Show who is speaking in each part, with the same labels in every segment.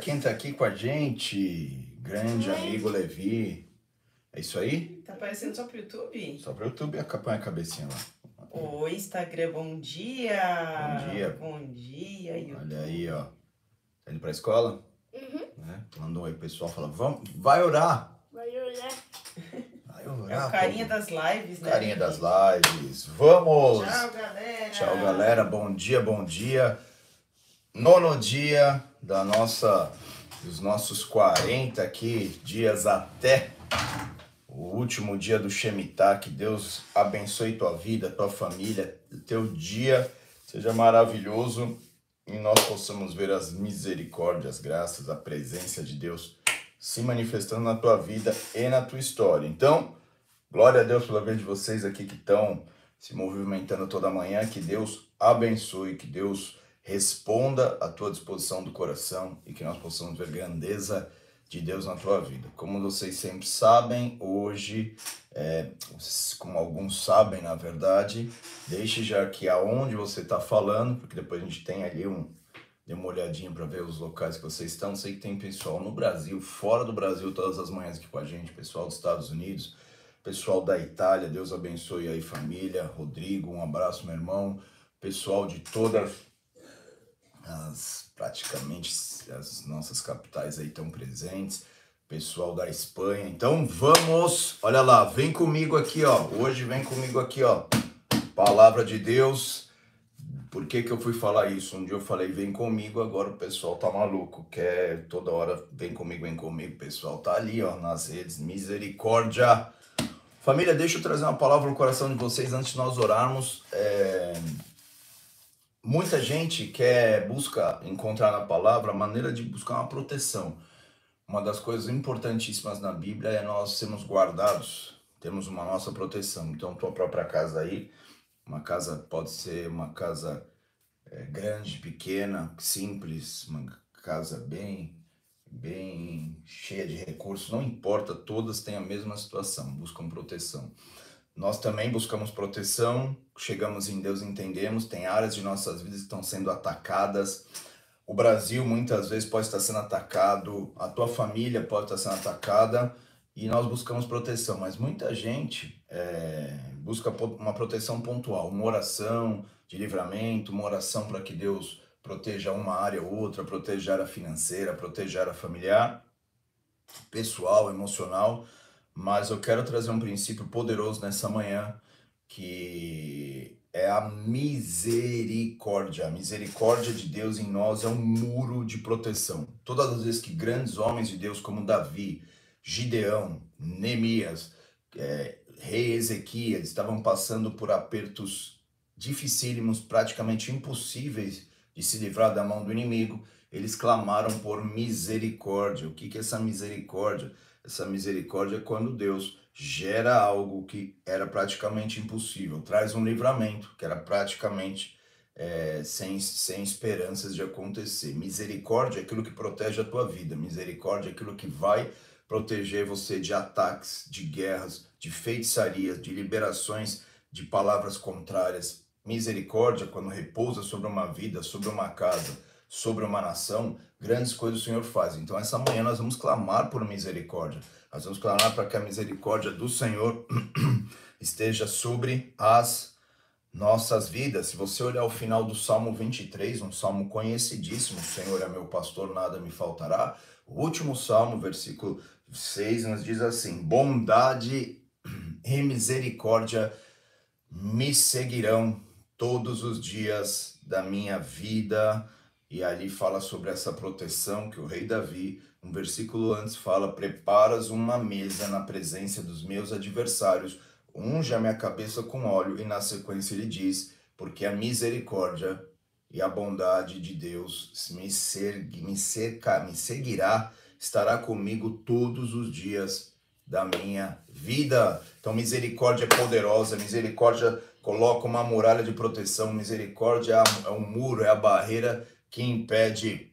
Speaker 1: Quem tá aqui com a gente, grande amigo Levi. É isso aí?
Speaker 2: Tá aparecendo só pro YouTube?
Speaker 1: Só para o YouTube põe a cabecinha lá.
Speaker 2: O Instagram, bom dia!
Speaker 1: Bom dia.
Speaker 2: Bom dia, YouTube.
Speaker 1: Olha aí, ó. Tá indo pra escola?
Speaker 3: Uhum.
Speaker 1: Né? Mandou um oi pro pessoal, fala, vamos, vai orar.
Speaker 3: Vai olhar.
Speaker 1: Vai
Speaker 2: É
Speaker 1: orar.
Speaker 2: o carinha
Speaker 1: povo.
Speaker 2: das lives, né?
Speaker 1: Carinha das lives. Vamos!
Speaker 2: Tchau, galera!
Speaker 1: Tchau, galera. Bom dia, bom dia. Nono dia da nossa, dos nossos 40 aqui, dias até o último dia do Shemitah. Que Deus abençoe tua vida, tua família, teu dia seja maravilhoso e nós possamos ver as misericórdias, graças à presença de Deus se manifestando na tua vida e na tua história. Então, glória a Deus pela vida de vocês aqui que estão se movimentando toda manhã. Que Deus abençoe, que Deus responda à tua disposição do coração e que nós possamos ver grandeza de Deus na tua vida. Como vocês sempre sabem, hoje, é, como alguns sabem na verdade, deixe já aqui aonde você está falando, porque depois a gente tem ali um, dê uma olhadinha para ver os locais que vocês estão. Sei que tem pessoal no Brasil, fora do Brasil, todas as manhãs aqui com a gente, pessoal dos Estados Unidos, pessoal da Itália, Deus abençoe aí família, Rodrigo, um abraço meu irmão, pessoal de todas as praticamente as nossas capitais aí estão presentes, pessoal da Espanha. Então vamos, olha lá, vem comigo aqui, ó. Hoje vem comigo aqui, ó. Palavra de Deus. Por que que eu fui falar isso? Um dia eu falei vem comigo, agora o pessoal tá maluco, quer toda hora vem comigo, vem comigo. O pessoal tá ali, ó, nas redes. Misericórdia. Família, deixa eu trazer uma palavra no coração de vocês antes de nós orarmos. É, Muita gente quer, busca encontrar na palavra a maneira de buscar uma proteção. Uma das coisas importantíssimas na Bíblia é nós sermos guardados, temos uma nossa proteção. Então, tua própria casa aí, uma casa pode ser uma casa é, grande, pequena, simples, uma casa bem, bem cheia de recursos, não importa, todas têm a mesma situação, buscam proteção. Nós também buscamos proteção, chegamos em Deus, entendemos, tem áreas de nossas vidas que estão sendo atacadas. O Brasil muitas vezes pode estar sendo atacado, a tua família pode estar sendo atacada e nós buscamos proteção, mas muita gente é, busca uma proteção pontual, uma oração de livramento, uma oração para que Deus proteja uma área ou outra, proteja a área financeira, proteja a área familiar, pessoal, emocional mas eu quero trazer um princípio poderoso nessa manhã, que é a misericórdia. A misericórdia de Deus em nós é um muro de proteção. Todas as vezes que grandes homens de Deus, como Davi, Gideão, Neemias, é, rei Ezequias, estavam passando por apertos dificílimos, praticamente impossíveis de se livrar da mão do inimigo, eles clamaram por misericórdia. O que que é essa misericórdia? Essa misericórdia é quando Deus gera algo que era praticamente impossível, traz um livramento que era praticamente é, sem, sem esperanças de acontecer. Misericórdia é aquilo que protege a tua vida, misericórdia é aquilo que vai proteger você de ataques, de guerras, de feitiçarias, de liberações de palavras contrárias. Misericórdia, quando repousa sobre uma vida, sobre uma casa, sobre uma nação, grandes coisas o Senhor faz. Então, essa manhã nós vamos clamar por misericórdia. Nós vamos clamar para que a misericórdia do Senhor esteja sobre as nossas vidas. Se você olhar o final do Salmo 23, um salmo conhecidíssimo, o Senhor é meu pastor, nada me faltará. O último salmo, versículo 6, nos diz assim: Bondade e misericórdia me seguirão todos os dias da minha vida. E ali fala sobre essa proteção que o rei Davi, um versículo antes, fala: Preparas uma mesa na presença dos meus adversários, unge a minha cabeça com óleo. E na sequência ele diz: Porque a misericórdia e a bondade de Deus me, me, cerca, me seguirá, estará comigo todos os dias da minha vida. Então, misericórdia é poderosa, misericórdia coloca uma muralha de proteção, misericórdia é a- é um muro, é a barreira que impede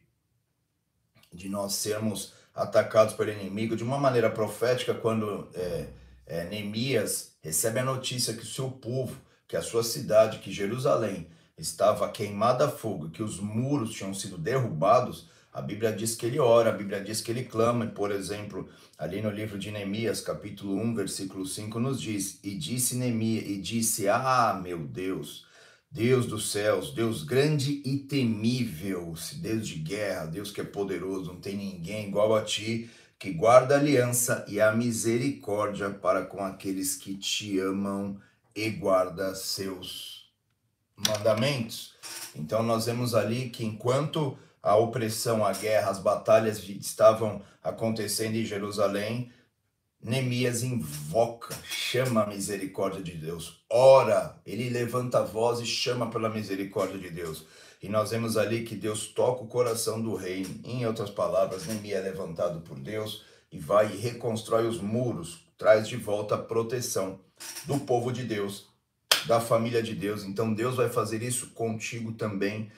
Speaker 1: de nós sermos atacados pelo inimigo. De uma maneira profética quando é, é, Neemias recebe a notícia que o seu povo, que a sua cidade, que Jerusalém estava queimada a fogo, que os muros tinham sido derrubados, A Bíblia diz que ele ora, a Bíblia diz que ele clama, por exemplo, ali no livro de Neemias, capítulo 1, versículo 5, nos diz: E disse Neemias, e disse: Ah, meu Deus, Deus dos céus, Deus grande e temível, Deus de guerra, Deus que é poderoso, não tem ninguém igual a ti, que guarda a aliança e a misericórdia para com aqueles que te amam e guarda seus mandamentos. Então nós vemos ali que enquanto a opressão, a guerra, as batalhas estavam acontecendo em Jerusalém, Neemias invoca, chama a misericórdia de Deus, ora, ele levanta a voz e chama pela misericórdia de Deus. E nós vemos ali que Deus toca o coração do rei. Em outras palavras, Neemias é levantado por Deus e vai e reconstrói os muros, traz de volta a proteção do povo de Deus, da família de Deus. Então Deus vai fazer isso contigo também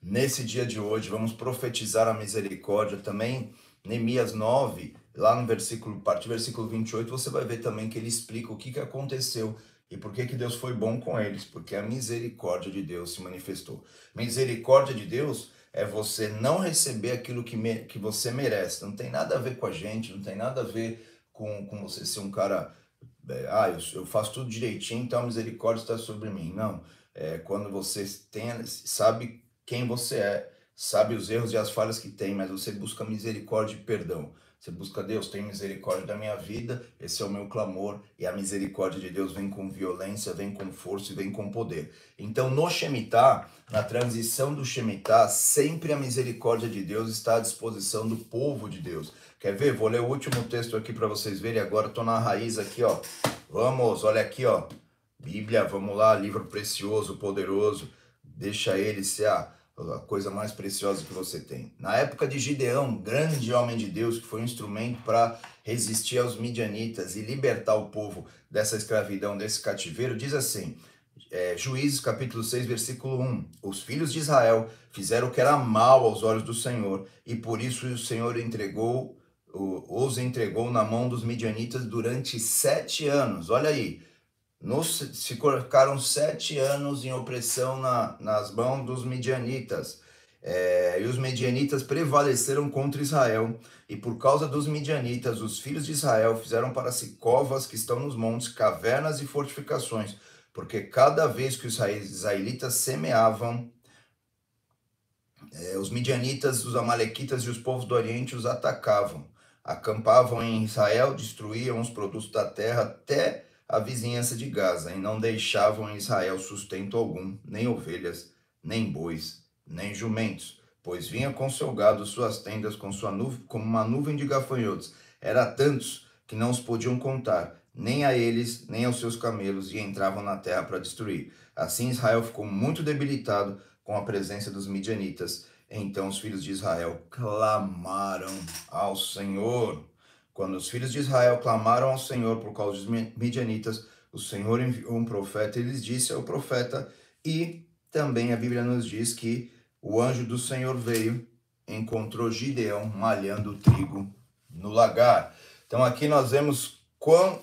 Speaker 1: nesse dia de hoje. Vamos profetizar a misericórdia também. Neemias 9, lá no versículo, a partir do versículo 28, você vai ver também que ele explica o que, que aconteceu e por que, que Deus foi bom com eles, porque a misericórdia de Deus se manifestou. Misericórdia de Deus é você não receber aquilo que, me, que você merece. Não tem nada a ver com a gente, não tem nada a ver com, com você ser um cara. É, ah, eu, eu faço tudo direitinho, então a misericórdia está sobre mim. Não. É quando você tem, sabe quem você é, sabe os erros e as falhas que tem, mas você busca misericórdia e perdão. Você busca Deus, tem misericórdia da minha vida, esse é o meu clamor, e a misericórdia de Deus vem com violência, vem com força e vem com poder. Então, no Shemitah, na transição do Shemitah, sempre a misericórdia de Deus está à disposição do povo de Deus. Quer ver? Vou ler o último texto aqui para vocês verem. Agora estou na raiz aqui, ó. Vamos, olha aqui, ó. Bíblia, vamos lá, livro precioso, poderoso. Deixa ele ser a a coisa mais preciosa que você tem. Na época de Gideão, grande homem de Deus, que foi um instrumento para resistir aos midianitas e libertar o povo dessa escravidão, desse cativeiro, diz assim, é, Juízes capítulo 6, versículo 1, os filhos de Israel fizeram o que era mal aos olhos do Senhor, e por isso o Senhor entregou, os entregou na mão dos midianitas durante sete anos, olha aí, nos, se colocaram sete anos em opressão na, nas mãos dos midianitas. É, e os midianitas prevaleceram contra Israel, e por causa dos midianitas, os filhos de Israel fizeram para si covas que estão nos montes, cavernas e fortificações, porque cada vez que os israelitas semeavam, é, os midianitas, os amalequitas e os povos do Oriente os atacavam, acampavam em Israel, destruíam os produtos da terra até a vizinhança de Gaza, e não deixavam em Israel sustento algum, nem ovelhas, nem bois, nem jumentos, pois vinha com seu gado suas tendas com sua nuvem, como uma nuvem de gafanhotos. Era tantos que não os podiam contar, nem a eles, nem aos seus camelos, e entravam na terra para destruir. Assim Israel ficou muito debilitado com a presença dos midianitas. Então os filhos de Israel clamaram ao Senhor. Quando os filhos de Israel clamaram ao Senhor por causa dos midianitas, o Senhor enviou um profeta e lhes disse ao profeta, e também a Bíblia nos diz que o anjo do Senhor veio, encontrou Gideão malhando trigo no lagar. Então aqui nós vemos quão,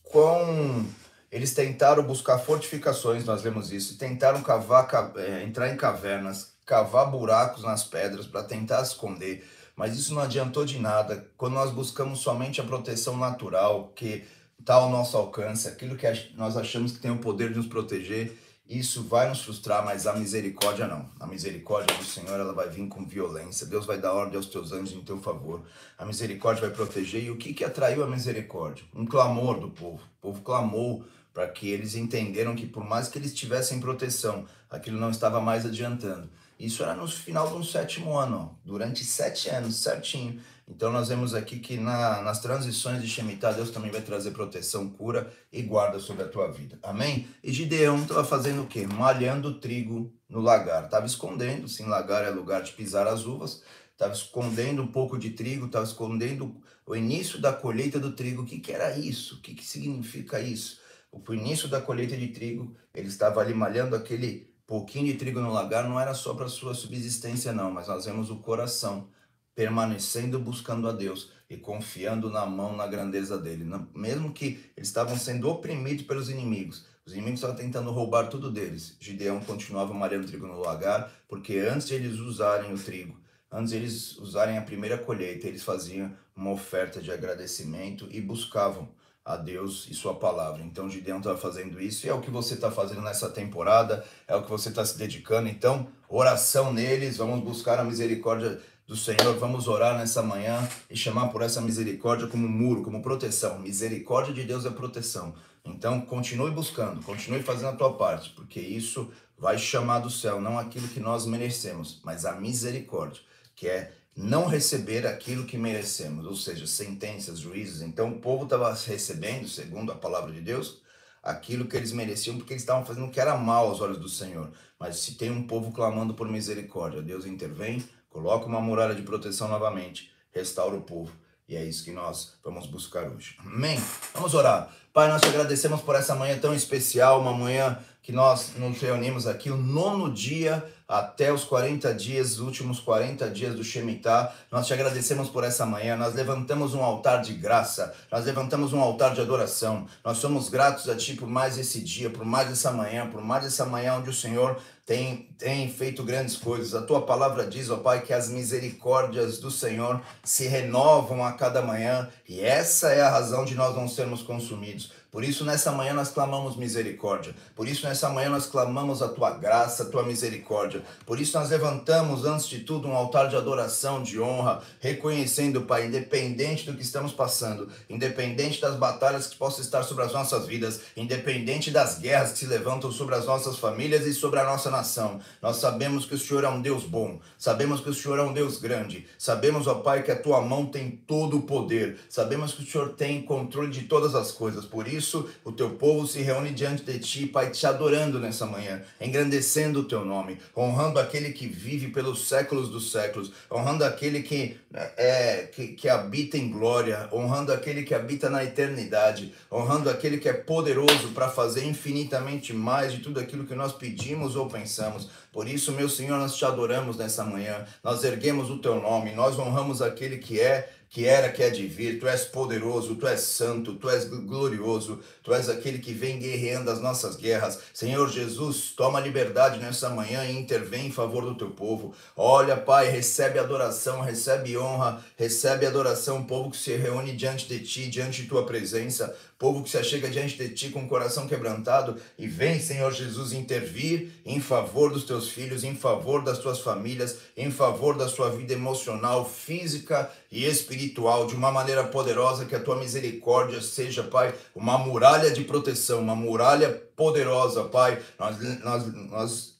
Speaker 1: quão eles tentaram buscar fortificações, nós vemos isso, tentaram cavar, é, entrar em cavernas, cavar buracos nas pedras para tentar esconder mas isso não adiantou de nada quando nós buscamos somente a proteção natural que está ao nosso alcance, aquilo que nós achamos que tem o poder de nos proteger, isso vai nos frustrar, mas a misericórdia não. A misericórdia do Senhor ela vai vir com violência. Deus vai dar ordem aos teus anjos em teu favor. A misericórdia vai proteger. E o que, que atraiu a misericórdia? Um clamor do povo. O povo clamou para que eles entenderam que por mais que eles tivessem proteção, aquilo não estava mais adiantando. Isso era no final do sétimo ano, durante sete anos, certinho. Então nós vemos aqui que na, nas transições de Shemitah, Deus também vai trazer proteção, cura e guarda sobre a tua vida. Amém? E Gideão estava fazendo o quê? Malhando trigo no lagar. Estava escondendo, sim, lagar é lugar de pisar as uvas. Estava escondendo um pouco de trigo, estava escondendo o início da colheita do trigo. O que, que era isso? O que, que significa isso? O início da colheita de trigo, ele estava ali malhando aquele pouquinho de trigo no lagar não era só para sua subsistência, não, mas nós vemos o coração permanecendo buscando a Deus e confiando na mão, na grandeza dele. Mesmo que eles estavam sendo oprimidos pelos inimigos, os inimigos estavam tentando roubar tudo deles. Gideão continuava malhando trigo no lagar, porque antes de eles usarem o trigo, antes de eles usarem a primeira colheita, eles faziam uma oferta de agradecimento e buscavam a Deus e sua palavra. Então Gideão está fazendo isso e é o que você está fazendo nessa temporada, é o que você está se dedicando. Então, oração neles, vamos buscar a misericórdia do Senhor, vamos orar nessa manhã e chamar por essa misericórdia como muro, como proteção. Misericórdia de Deus é proteção. Então, continue buscando, continue fazendo a tua parte, porque isso vai chamar do céu, não aquilo que nós merecemos, mas a misericórdia, que é não receber aquilo que merecemos, ou seja, sentenças, juízes. Então o povo estava recebendo, segundo a palavra de Deus, aquilo que eles mereciam, porque eles estavam fazendo o que era mal aos olhos do Senhor. Mas se tem um povo clamando por misericórdia, Deus intervém, coloca uma muralha de proteção novamente, restaura o povo. E é isso que nós vamos buscar hoje. Amém? Vamos orar. Pai, nós te agradecemos por essa manhã tão especial, uma manhã que nós nos reunimos aqui, o nono dia até os 40 dias, os últimos 40 dias do Shemitah. Nós te agradecemos por essa manhã. Nós levantamos um altar de graça, nós levantamos um altar de adoração. Nós somos gratos a Ti por mais esse dia, por mais essa manhã, por mais essa manhã onde o Senhor tem, tem feito grandes coisas. A tua palavra diz, ó Pai, que as misericórdias do Senhor se renovam a cada manhã e essa é a razão de nós não sermos consumidos. Por isso, nessa manhã, nós clamamos misericórdia. Por isso, nessa manhã, nós clamamos a tua graça, a tua misericórdia. Por isso, nós levantamos, antes de tudo, um altar de adoração, de honra, reconhecendo, Pai, independente do que estamos passando, independente das batalhas que possam estar sobre as nossas vidas, independente das guerras que se levantam sobre as nossas famílias e sobre a nossa nação, nós sabemos que o Senhor é um Deus bom, sabemos que o Senhor é um Deus grande, sabemos, ó Pai, que a tua mão tem todo o poder, sabemos que o Senhor tem controle de todas as coisas. Por isso, isso, o teu povo se reúne diante de ti, Pai, te adorando nessa manhã, engrandecendo o teu nome, honrando aquele que vive pelos séculos dos séculos, honrando aquele que, é, que, que habita em glória, honrando aquele que habita na eternidade, honrando aquele que é poderoso para fazer infinitamente mais de tudo aquilo que nós pedimos ou pensamos. Por isso, meu Senhor, nós te adoramos nessa manhã, nós erguemos o teu nome, nós honramos aquele que é que era, que é de vir, tu és poderoso, tu és santo, tu és glorioso, tu és aquele que vem guerreando as nossas guerras. Senhor Jesus, toma liberdade nessa manhã e intervém em favor do teu povo. Olha, Pai, recebe adoração, recebe honra, recebe adoração, povo que se reúne diante de ti, diante de tua presença povo que se achega diante de ti com o coração quebrantado e vem, Senhor Jesus, intervir em favor dos teus filhos, em favor das tuas famílias, em favor da sua vida emocional, física e espiritual, de uma maneira poderosa, que a tua misericórdia seja, Pai, uma muralha de proteção, uma muralha poderosa, Pai. Nós, nós, nós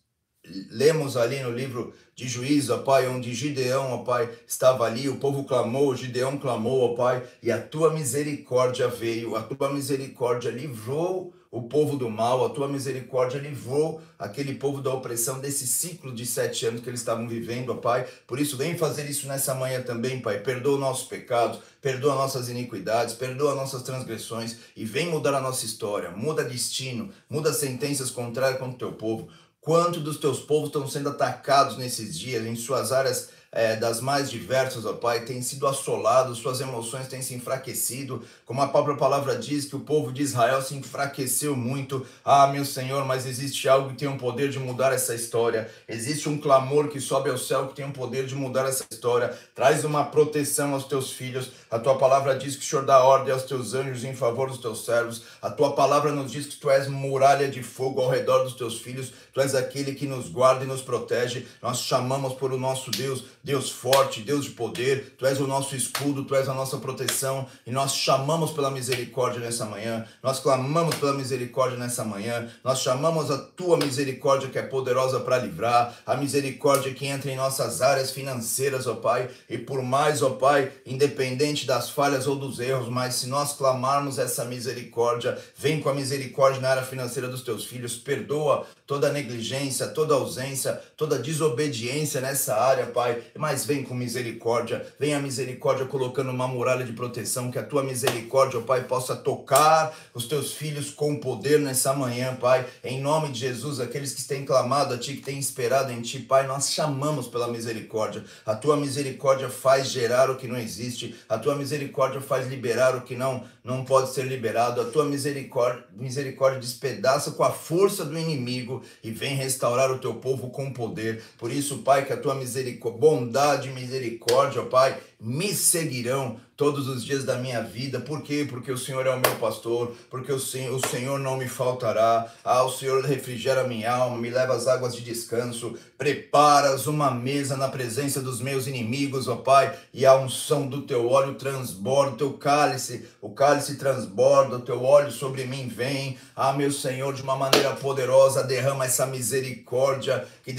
Speaker 1: lemos ali no livro de juízo, ó Pai, onde Gideão, ó Pai, estava ali, o povo clamou, Gideão clamou, ó Pai, e a tua misericórdia veio, a tua misericórdia livrou o povo do mal, a tua misericórdia livrou aquele povo da opressão desse ciclo de sete anos que eles estavam vivendo, ó Pai. Por isso, vem fazer isso nessa manhã também, Pai. Perdoa nossos pecados, perdoa nossas iniquidades, perdoa nossas transgressões e vem mudar a nossa história, muda destino, muda sentenças contrárias contra o teu povo. Quanto dos teus povos estão sendo atacados nesses dias, em suas áreas é, das mais diversas, ó Pai, têm sido assolados, suas emoções têm se enfraquecido, como a própria palavra diz que o povo de Israel se enfraqueceu muito. Ah, meu Senhor, mas existe algo que tem o poder de mudar essa história. Existe um clamor que sobe ao céu que tem o poder de mudar essa história. Traz uma proteção aos teus filhos. A tua palavra diz que o Senhor dá ordem aos teus anjos em favor dos teus servos. A tua palavra nos diz que tu és muralha de fogo ao redor dos teus filhos. Tu és aquele que nos guarda e nos protege. Nós chamamos por o nosso Deus Deus forte, Deus de poder, Tu és o nosso escudo, Tu és a nossa proteção. E nós chamamos pela misericórdia nessa manhã, nós clamamos pela misericórdia nessa manhã, nós chamamos a Tua misericórdia que é poderosa para livrar, a misericórdia que entra em nossas áreas financeiras, ó Pai, e por mais, ó Pai, independente das falhas ou dos erros, mas se nós clamarmos essa misericórdia, vem com a misericórdia na área financeira dos Teus filhos, perdoa toda negligência, toda ausência, toda desobediência nessa área, Pai, mas vem com misericórdia, vem a misericórdia colocando uma muralha de proteção, que a tua misericórdia, Pai, possa tocar os teus filhos com poder nessa manhã, Pai, em nome de Jesus, aqueles que têm clamado a Ti, que têm esperado em Ti, Pai, nós chamamos pela misericórdia, a tua misericórdia faz gerar o que não existe, a tua misericórdia faz liberar o que não, não pode ser liberado, a tua misericórdia, misericórdia despedaça com a força do inimigo e vem restaurar o teu povo com poder, por isso, Pai, que a tua misericórdia, bondade e misericórdia, Pai, me seguirão todos os dias da minha vida. Por quê? Porque o Senhor é o meu pastor, porque o Senhor, o Senhor não me faltará. Ah, o Senhor refrigera minha alma, me leva às águas de descanso. Preparas uma mesa na presença dos meus inimigos, ó Pai, e a unção do teu óleo transborda, o teu cálice, o cálice transborda, o teu óleo sobre mim vem. Ah, meu Senhor, de uma maneira poderosa, derrama essa misericórdia que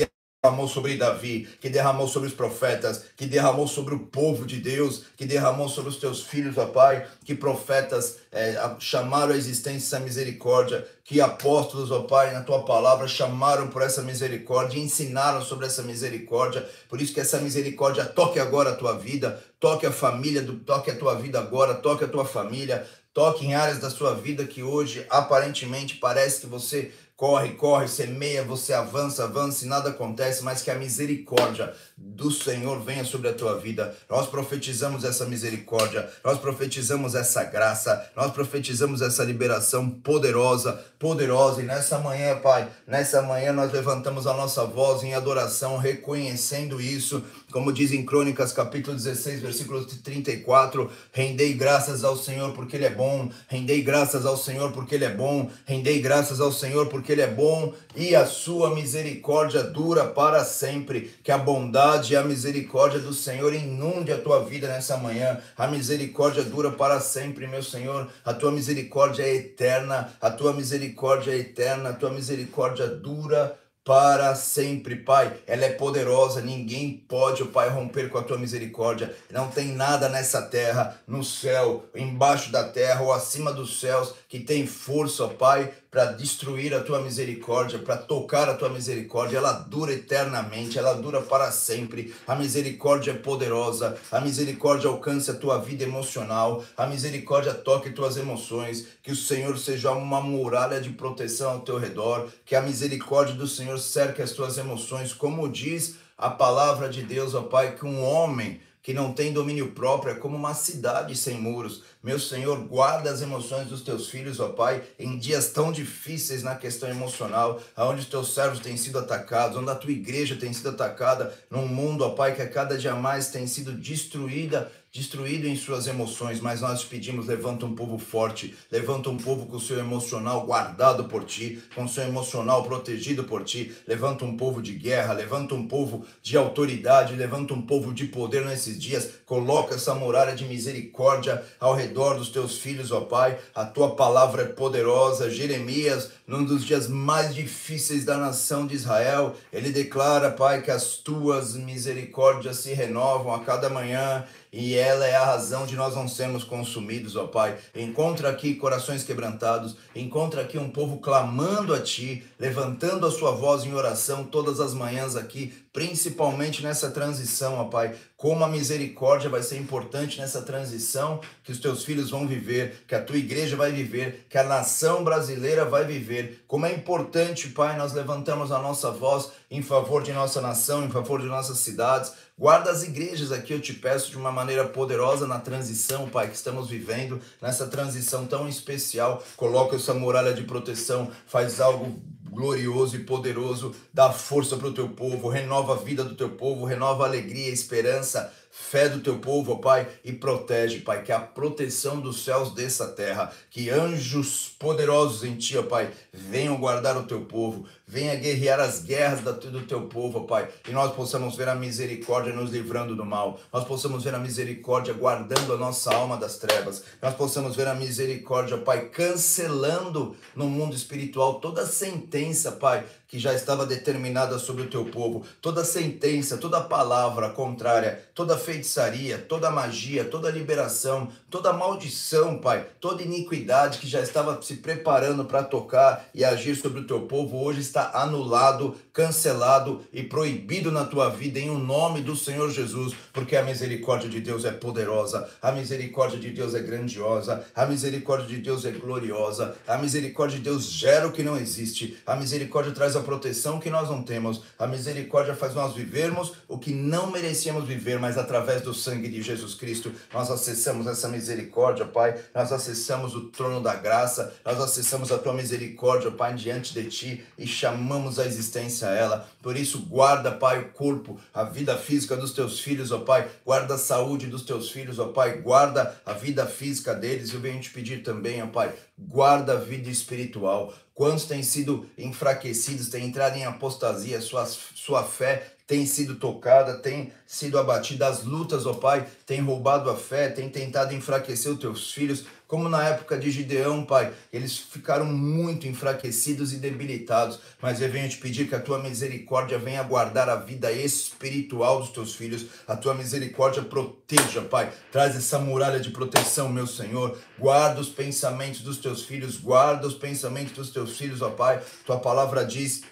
Speaker 1: derramou sobre Davi, que derramou sobre os profetas, que derramou sobre o povo de Deus, que derramou sobre os teus filhos, ó Pai, que profetas é, chamaram a existência essa misericórdia, que apóstolos, ó Pai, na tua palavra chamaram por essa misericórdia, ensinaram sobre essa misericórdia. Por isso que essa misericórdia toque agora a tua vida, toque a família, toque a tua vida agora, toque a tua família, toque em áreas da sua vida que hoje aparentemente parece que você corre, corre, semeia, você avança, avança e nada acontece, mas que a misericórdia do Senhor venha sobre a tua vida. Nós profetizamos essa misericórdia, nós profetizamos essa graça, nós profetizamos essa liberação poderosa, poderosa. E nessa manhã, Pai, nessa manhã nós levantamos a nossa voz em adoração, reconhecendo isso, como diz em Crônicas, capítulo 16, versículo 34, rendei graças ao Senhor porque ele é bom, rendei graças ao Senhor porque ele é bom, rendei graças ao Senhor porque ele é bom e a sua misericórdia dura para sempre. Que a bondade e a misericórdia do Senhor inunde a tua vida nessa manhã. A misericórdia dura para sempre, meu Senhor. A tua misericórdia é eterna, a tua misericórdia é eterna, a tua misericórdia dura para sempre, Pai. Ela é poderosa, ninguém pode, o Pai, romper com a tua misericórdia. Não tem nada nessa terra, no céu, embaixo da terra ou acima dos céus que tem força, ó Pai, para destruir a tua misericórdia, para tocar a tua misericórdia. Ela dura eternamente, ela dura para sempre. A misericórdia é poderosa, a misericórdia alcança a tua vida emocional, a misericórdia toque tuas emoções. Que o Senhor seja uma muralha de proteção ao teu redor, que a misericórdia do Senhor cerque as tuas emoções, como diz a palavra de Deus, ó Pai, que um homem que não tem domínio próprio é como uma cidade sem muros. Meu Senhor, guarda as emoções dos teus filhos, ó Pai, em dias tão difíceis na questão emocional, onde os teus servos têm sido atacados, onde a tua igreja tem sido atacada, num mundo, ó Pai, que a cada dia mais tem sido destruída destruído em suas emoções, mas nós te pedimos, levanta um povo forte, levanta um povo com o seu emocional guardado por ti, com o seu emocional protegido por ti, levanta um povo de guerra, levanta um povo de autoridade, levanta um povo de poder nesses dias, coloca essa muralha de misericórdia ao redor dos teus filhos, ó Pai, a tua palavra é poderosa, Jeremias, num dos dias mais difíceis da nação de Israel, ele declara, Pai, que as tuas misericórdias se renovam a cada manhã, e ela é a razão de nós não sermos consumidos, ó Pai. Encontra aqui corações quebrantados, encontra aqui um povo clamando a Ti, levantando a sua voz em oração todas as manhãs aqui, principalmente nessa transição, ó Pai. Como a misericórdia vai ser importante nessa transição que os teus filhos vão viver, que a tua igreja vai viver, que a nação brasileira vai viver. Como é importante, Pai, nós levantamos a nossa voz em favor de nossa nação, em favor de nossas cidades. Guarda as igrejas aqui, eu te peço, de uma maneira poderosa na transição, Pai, que estamos vivendo, nessa transição tão especial. Coloca essa muralha de proteção, faz algo glorioso e poderoso, dá força para o teu povo, renova a vida do teu povo, renova a alegria, a esperança, fé do teu povo, ó Pai, e protege, Pai, que a proteção dos céus dessa terra, que anjos poderosos em ti, ó Pai, venham guardar o teu povo, venha guerrear as guerras do teu povo, Pai, e nós possamos ver a misericórdia nos livrando do mal, nós possamos ver a misericórdia guardando a nossa alma das trevas, nós possamos ver a misericórdia, Pai, cancelando no mundo espiritual toda sentença, Pai, que já estava determinada sobre o teu povo, toda sentença, toda palavra contrária, toda feitiçaria, toda magia, toda liberação, toda maldição, Pai, toda iniquidade que já estava se preparando para tocar e agir sobre o teu povo, hoje está anulado, cancelado e proibido na tua vida em o nome do Senhor Jesus, porque a misericórdia de Deus é poderosa, a misericórdia de Deus é grandiosa, a misericórdia de Deus é gloriosa, a misericórdia de Deus gera o que não existe, a misericórdia traz a proteção que nós não temos. A misericórdia faz nós vivermos o que não merecíamos viver, mas através do sangue de Jesus Cristo nós acessamos essa misericórdia, Pai. Nós acessamos o trono da graça, nós acessamos a tua misericórdia, Pai, diante de ti e chamamos a existência a ela. Por isso, guarda, Pai, o corpo, a vida física dos teus filhos, ó Pai. Guarda a saúde dos teus filhos, ó Pai. Guarda a vida física deles. Eu venho te pedir também, ó Pai, guarda a vida espiritual. Quantos têm sido enfraquecidos, têm entrado em apostasia, sua, sua fé tem sido tocada, tem sido abatida, as lutas, ó Pai, tem roubado a fé, tem tentado enfraquecer os teus filhos, como na época de Gideão, Pai, eles ficaram muito enfraquecidos e debilitados, mas eu venho te pedir que a tua misericórdia venha guardar a vida espiritual dos teus filhos, a tua misericórdia proteja, Pai, traz essa muralha de proteção, meu Senhor, guarda os pensamentos dos teus filhos, guarda os pensamentos dos teus filhos, ó Pai, tua palavra diz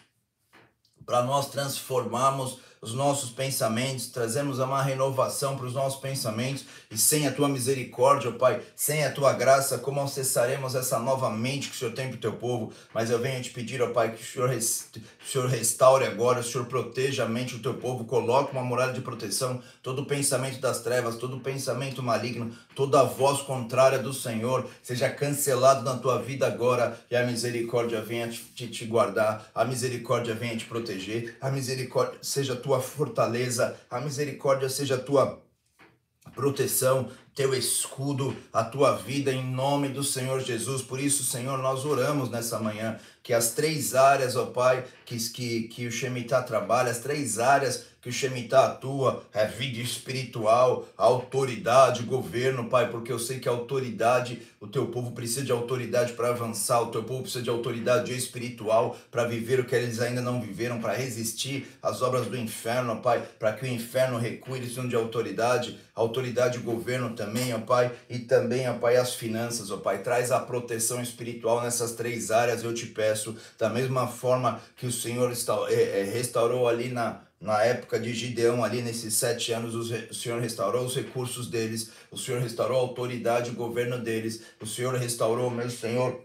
Speaker 1: para nós transformarmos os nossos pensamentos, trazemos uma renovação para os nossos pensamentos e sem a tua misericórdia, Pai, sem a tua graça, como acessaremos essa nova mente que o Senhor tem para o teu povo? Mas eu venho te pedir, ó Pai, que o Senhor, o Senhor restaure agora, o Senhor proteja a mente do teu povo, coloque uma muralha de proteção, todo pensamento das trevas, todo pensamento maligno, toda voz contrária do Senhor seja cancelado na tua vida agora e a misericórdia venha te, te guardar, a misericórdia venha te proteger, a misericórdia seja tua fortaleza, a misericórdia seja tua proteção, teu escudo, a tua vida em nome do Senhor Jesus. Por isso, Senhor, nós oramos nessa manhã que as três áreas, ó Pai, que, que, que o Shemitah trabalha, as três áreas que o Shemitah atua, é vida espiritual, autoridade, governo, Pai, porque eu sei que a autoridade, o teu povo precisa de autoridade para avançar, o teu povo precisa de autoridade espiritual para viver o que eles ainda não viveram, para resistir às obras do inferno, Pai, para que o inferno recue, eles precisam de autoridade, autoridade e governo também, ó Pai, e também, ó Pai, as finanças, ó Pai, traz a proteção espiritual nessas três áreas, eu te peço, da mesma forma que o Senhor é, é, restaurou ali na na época de Gideão, ali nesses sete anos, o Senhor restaurou os recursos deles, o Senhor restaurou a autoridade e o governo deles, o Senhor restaurou, meu Senhor,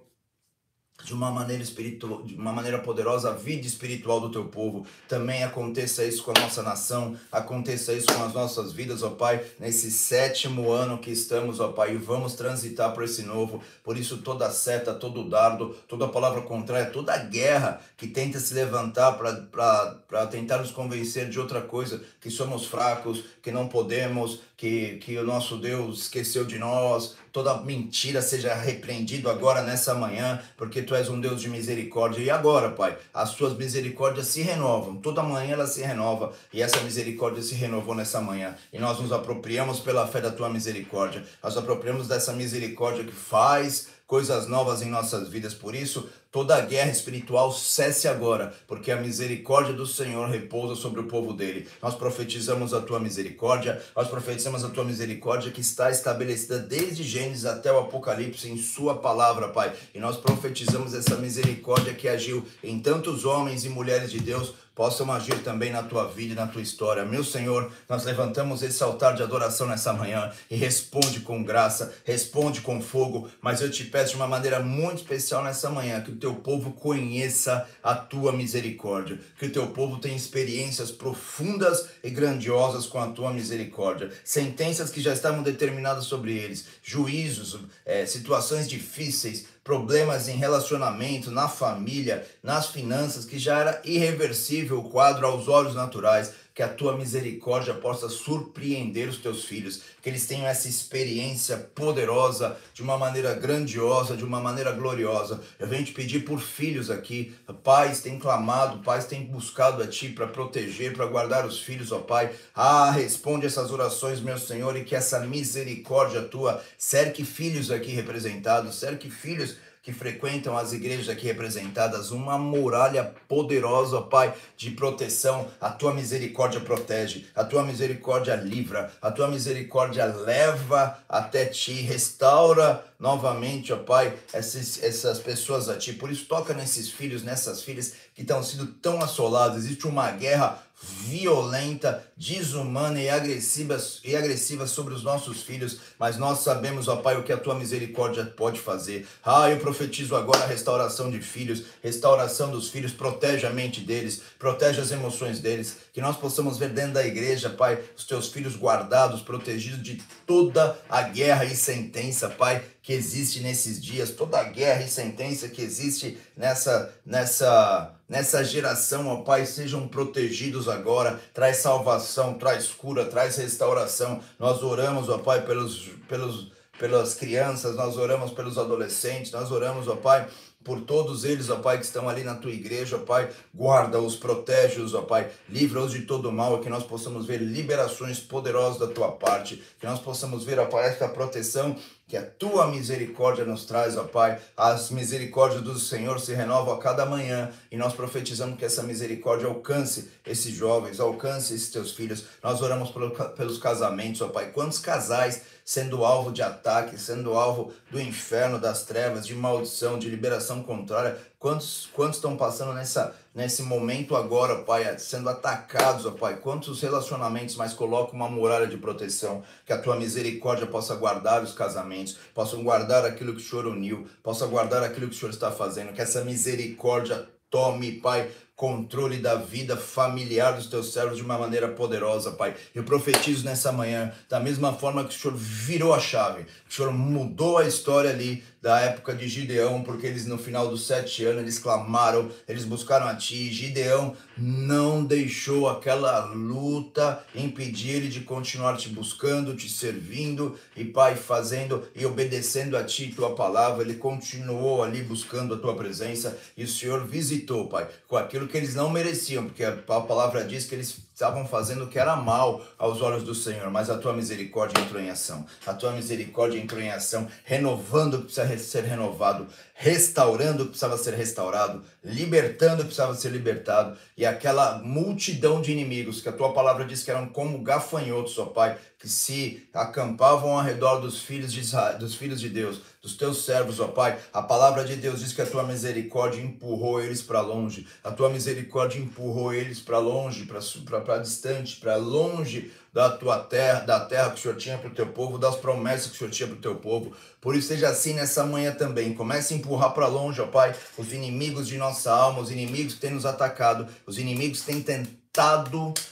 Speaker 1: de uma maneira espiritual, de uma maneira poderosa a vida espiritual do teu povo. Também aconteça isso com a nossa nação, aconteça isso com as nossas vidas, ó Pai, nesse sétimo ano que estamos, ó Pai, e vamos transitar por esse novo. Por isso toda seta, todo dardo, toda palavra contrária, toda guerra que tenta se levantar para tentar nos convencer de outra coisa, que somos fracos, que não podemos, que, que o nosso Deus esqueceu de nós, toda mentira seja repreendido agora nessa manhã, porque tu és um Deus de misericórdia. E agora, Pai, as tuas misericórdias se renovam, toda manhã ela se renova, e essa misericórdia se renovou nessa manhã. E nós nos apropriamos pela fé da tua misericórdia, nós apropriamos dessa misericórdia que faz coisas novas em nossas vidas. Por isso, toda guerra espiritual cesse agora, porque a misericórdia do Senhor repousa sobre o povo dele. Nós profetizamos a tua misericórdia, nós profetizamos a tua misericórdia que está estabelecida desde Gênesis até o Apocalipse em sua palavra, Pai. E nós profetizamos essa misericórdia que agiu em tantos homens e mulheres de Deus possam agir também na tua vida e na tua história. Meu Senhor, nós levantamos esse altar de adoração nessa manhã e responde com graça, responde com fogo, mas eu te peço de uma maneira muito especial nessa manhã que o teu povo conheça a tua misericórdia, que o teu povo tenha experiências profundas e grandiosas com a tua misericórdia, sentenças que já estavam determinadas sobre eles, juízos, é, situações difíceis, problemas em relacionamento, na família, nas finanças, que já era irreversível o quadro aos olhos naturais, que a tua misericórdia possa surpreender os teus filhos, que eles tenham essa experiência poderosa, de uma maneira grandiosa, de uma maneira gloriosa. Eu venho te pedir por filhos aqui, pais têm clamado, pais têm buscado a ti para proteger, para guardar os filhos, ó Pai. Ah, responde essas orações, meu Senhor, e que essa misericórdia tua cerque filhos aqui representados, cerque filhos que frequentam as igrejas aqui representadas, uma muralha poderosa, Pai, de proteção. A tua misericórdia protege, a tua misericórdia livra, a tua misericórdia leva até ti, restaura novamente, ó Pai, essas, essas pessoas a ti. Por isso, toca nesses filhos, nessas filhas que estão sendo tão assolados. Existe uma guerra violenta, desumana e agressiva, e agressiva sobre os nossos filhos, mas nós sabemos, ó Pai, o que a tua misericórdia pode fazer. Ah, eu profetizo agora a restauração de filhos, restauração dos filhos, protege a mente deles, protege as emoções deles, que nós possamos ver dentro da igreja, Pai, os teus filhos guardados, protegidos de toda a guerra e sentença, Pai, que existe nesses dias, toda a guerra e sentença que existe nessa, nessa, nessa geração, ó Pai, sejam protegidos agora. Traz salvação, traz cura, traz restauração. Nós oramos, ó Pai, pelos, pelos, pelas crianças, nós oramos pelos adolescentes, nós oramos, ó Pai, por todos eles, ó Pai, que estão ali na tua igreja, ó Pai, guarda-os, protege-os, ó Pai, livra-os de todo mal, que nós possamos ver liberações poderosas da tua parte, que nós possamos ver, ó Pai, esta proteção que a tua misericórdia nos traz, ó Pai. As misericórdias do Senhor se renovam a cada manhã e nós profetizamos que essa misericórdia alcance esses jovens, alcance esses teus filhos. Nós oramos pelos casamentos, ó Pai. Quantos casais sendo alvo de ataque, sendo alvo do inferno, das trevas, de maldição, de liberação contrária. Quantos, quantos estão passando nessa, nesse momento agora, Pai, sendo atacados, ó Pai? Quantos relacionamentos mais colocam uma muralha de proteção? Que a tua misericórdia possa guardar os casamentos, possam guardar aquilo que o Senhor uniu, possa guardar aquilo que o Senhor está fazendo. Que essa misericórdia tome, Pai, controle da vida familiar dos teus servos de uma maneira poderosa, Pai. Eu profetizo nessa manhã, da mesma forma que o Senhor virou a chave, o Senhor mudou a história ali da época de Gideão, porque eles no final dos sete anos eles clamaram, eles buscaram a ti. Gideão não deixou aquela luta impedir ele de continuar te buscando, te servindo e Pai fazendo e obedecendo a ti tua palavra. Ele continuou ali buscando a tua presença e o Senhor visitou, Pai, com aquilo que eles não mereciam, porque a palavra diz que eles estavam fazendo o que era mal aos olhos do Senhor, mas a tua misericórdia entrou em ação. A tua misericórdia entrou em ação, renovando o que precisa ser renovado, restaurando o que precisava ser restaurado, libertando o que precisava ser libertado, e aquela multidão de inimigos que a tua palavra diz que eram como gafanhotos, ó Pai, que se acampavam ao redor dos filhos de Israel, dos filhos de Deus, dos teus servos, ó Pai. A palavra de Deus diz que a tua misericórdia empurrou eles para longe. A tua misericórdia empurrou eles para longe, para distante, para longe da tua terra, da terra que o Senhor tinha para o teu povo, das promessas que o Senhor tinha para o teu povo. Por isso seja assim nessa manhã também. Comece a empurrar para longe, ó Pai, os inimigos de nossa alma, os inimigos que têm nos atacado, os inimigos que têm tentado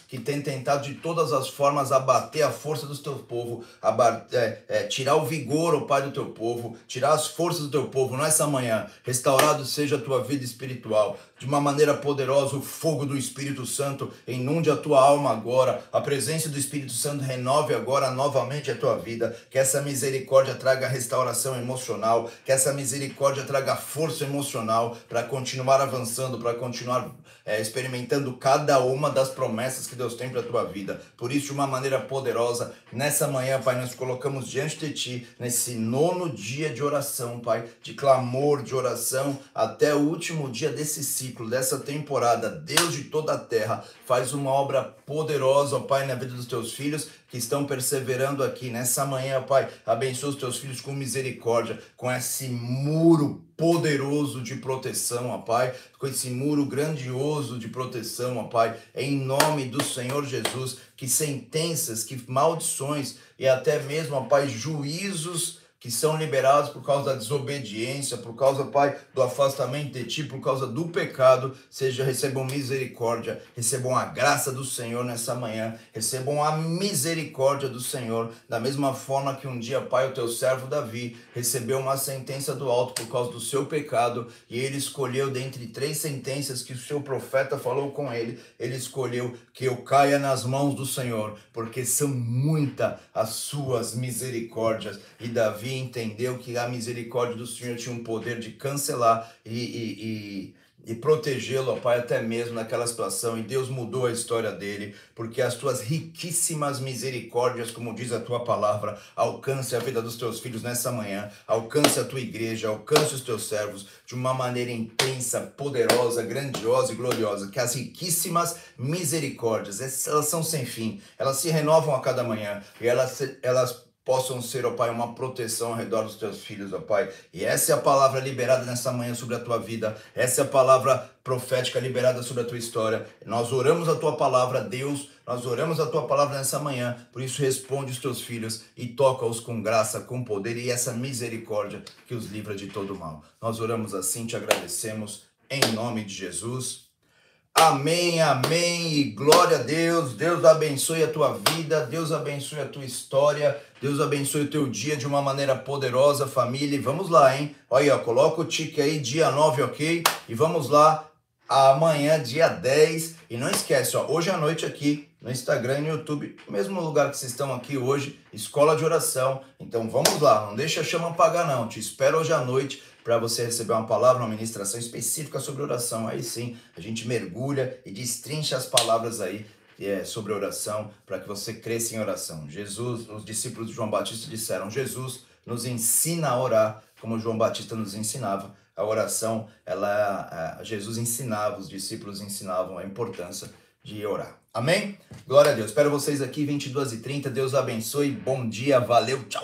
Speaker 1: que tem tentado de todas as formas abater a força do teu povo, abater, é, é, tirar o vigor, o Pai, do teu povo, tirar as forças do teu povo nessa manhã. Restaurado seja a tua vida espiritual. De uma maneira poderosa, o fogo do Espírito Santo inunde a tua alma agora. A presença do Espírito Santo renove agora novamente a tua vida. Que essa misericórdia traga restauração emocional. Que essa misericórdia traga força emocional para continuar avançando, para continuar é, experimentando cada uma das promessas que Deus tem para a tua vida. Por isso, de uma maneira poderosa, nessa manhã, Pai, nós colocamos diante de Ti, nesse nono dia de oração, Pai, de clamor, de oração, até o último dia desse ciclo, dessa temporada. Deus de toda a terra, faz uma obra poderosa, ó Pai, na vida dos teus filhos que estão perseverando aqui nessa manhã, Pai. Abençoa os teus filhos com misericórdia, com esse muro poderoso de proteção, ó Pai, com esse muro grandioso de proteção, ó Pai, em nome do Senhor Jesus, que sentenças, que maldições e até mesmo, ó Pai, juízos que são liberados por causa da desobediência, por causa, Pai, do afastamento de Ti, por causa do pecado, seja recebam misericórdia, recebam a graça do Senhor nessa manhã, recebam a misericórdia do Senhor, da mesma forma que um dia, Pai, o teu servo Davi recebeu uma sentença do alto por causa do seu pecado, e ele escolheu dentre três sentenças que o seu profeta falou com ele, ele escolheu que eu caia nas mãos do Senhor, porque são muitas as suas misericórdias, e Davi entendeu que a misericórdia do Senhor tinha um poder de cancelar e, e, e, e protegê-lo, Pai, até mesmo naquela situação. E Deus mudou a história dele, porque as tuas riquíssimas misericórdias, como diz a tua palavra, alcance a vida dos teus filhos nessa manhã, alcance a tua igreja, alcance os teus servos de uma maneira intensa, poderosa, grandiosa e gloriosa. Que as riquíssimas misericórdias, elas são sem fim, elas se renovam a cada manhã e elas, elas possam ser, ó Pai, uma proteção ao redor dos teus filhos, ó Pai. E essa é a palavra liberada nessa manhã sobre a tua vida. Essa é a palavra profética liberada sobre a tua história. Nós oramos a tua palavra, Deus. Nós oramos a tua palavra nessa manhã. Por isso, responde os teus filhos e toca-os com graça, com poder e essa misericórdia que os livra de todo mal. Nós oramos assim, te agradecemos em nome de Jesus. Amém, amém e glória a Deus. Deus abençoe a tua vida, Deus abençoe a tua história, Deus abençoe o teu dia de uma maneira poderosa, família. E vamos lá, hein? Olha aí, coloca o tique aí, dia 9, ok? E vamos lá, amanhã, dia 10. E não esquece, ó, hoje à noite aqui no Instagram e no YouTube, mesmo lugar que vocês estão aqui hoje, escola de oração. Então vamos lá, não deixa a chama apagar não. Te espero hoje à noite para você receber uma palavra, uma ministração específica sobre oração. Aí sim, a gente mergulha e destrincha as palavras aí é, sobre oração, para que você cresça em oração. Jesus, os discípulos de João Batista disseram: Jesus nos ensina a orar, como João Batista nos ensinava. A oração, ela, Jesus ensinava, os discípulos ensinavam a importância de orar. Amém? Glória a Deus. Espero vocês aqui, 22 e 30 Deus abençoe. Bom dia, valeu, tchau.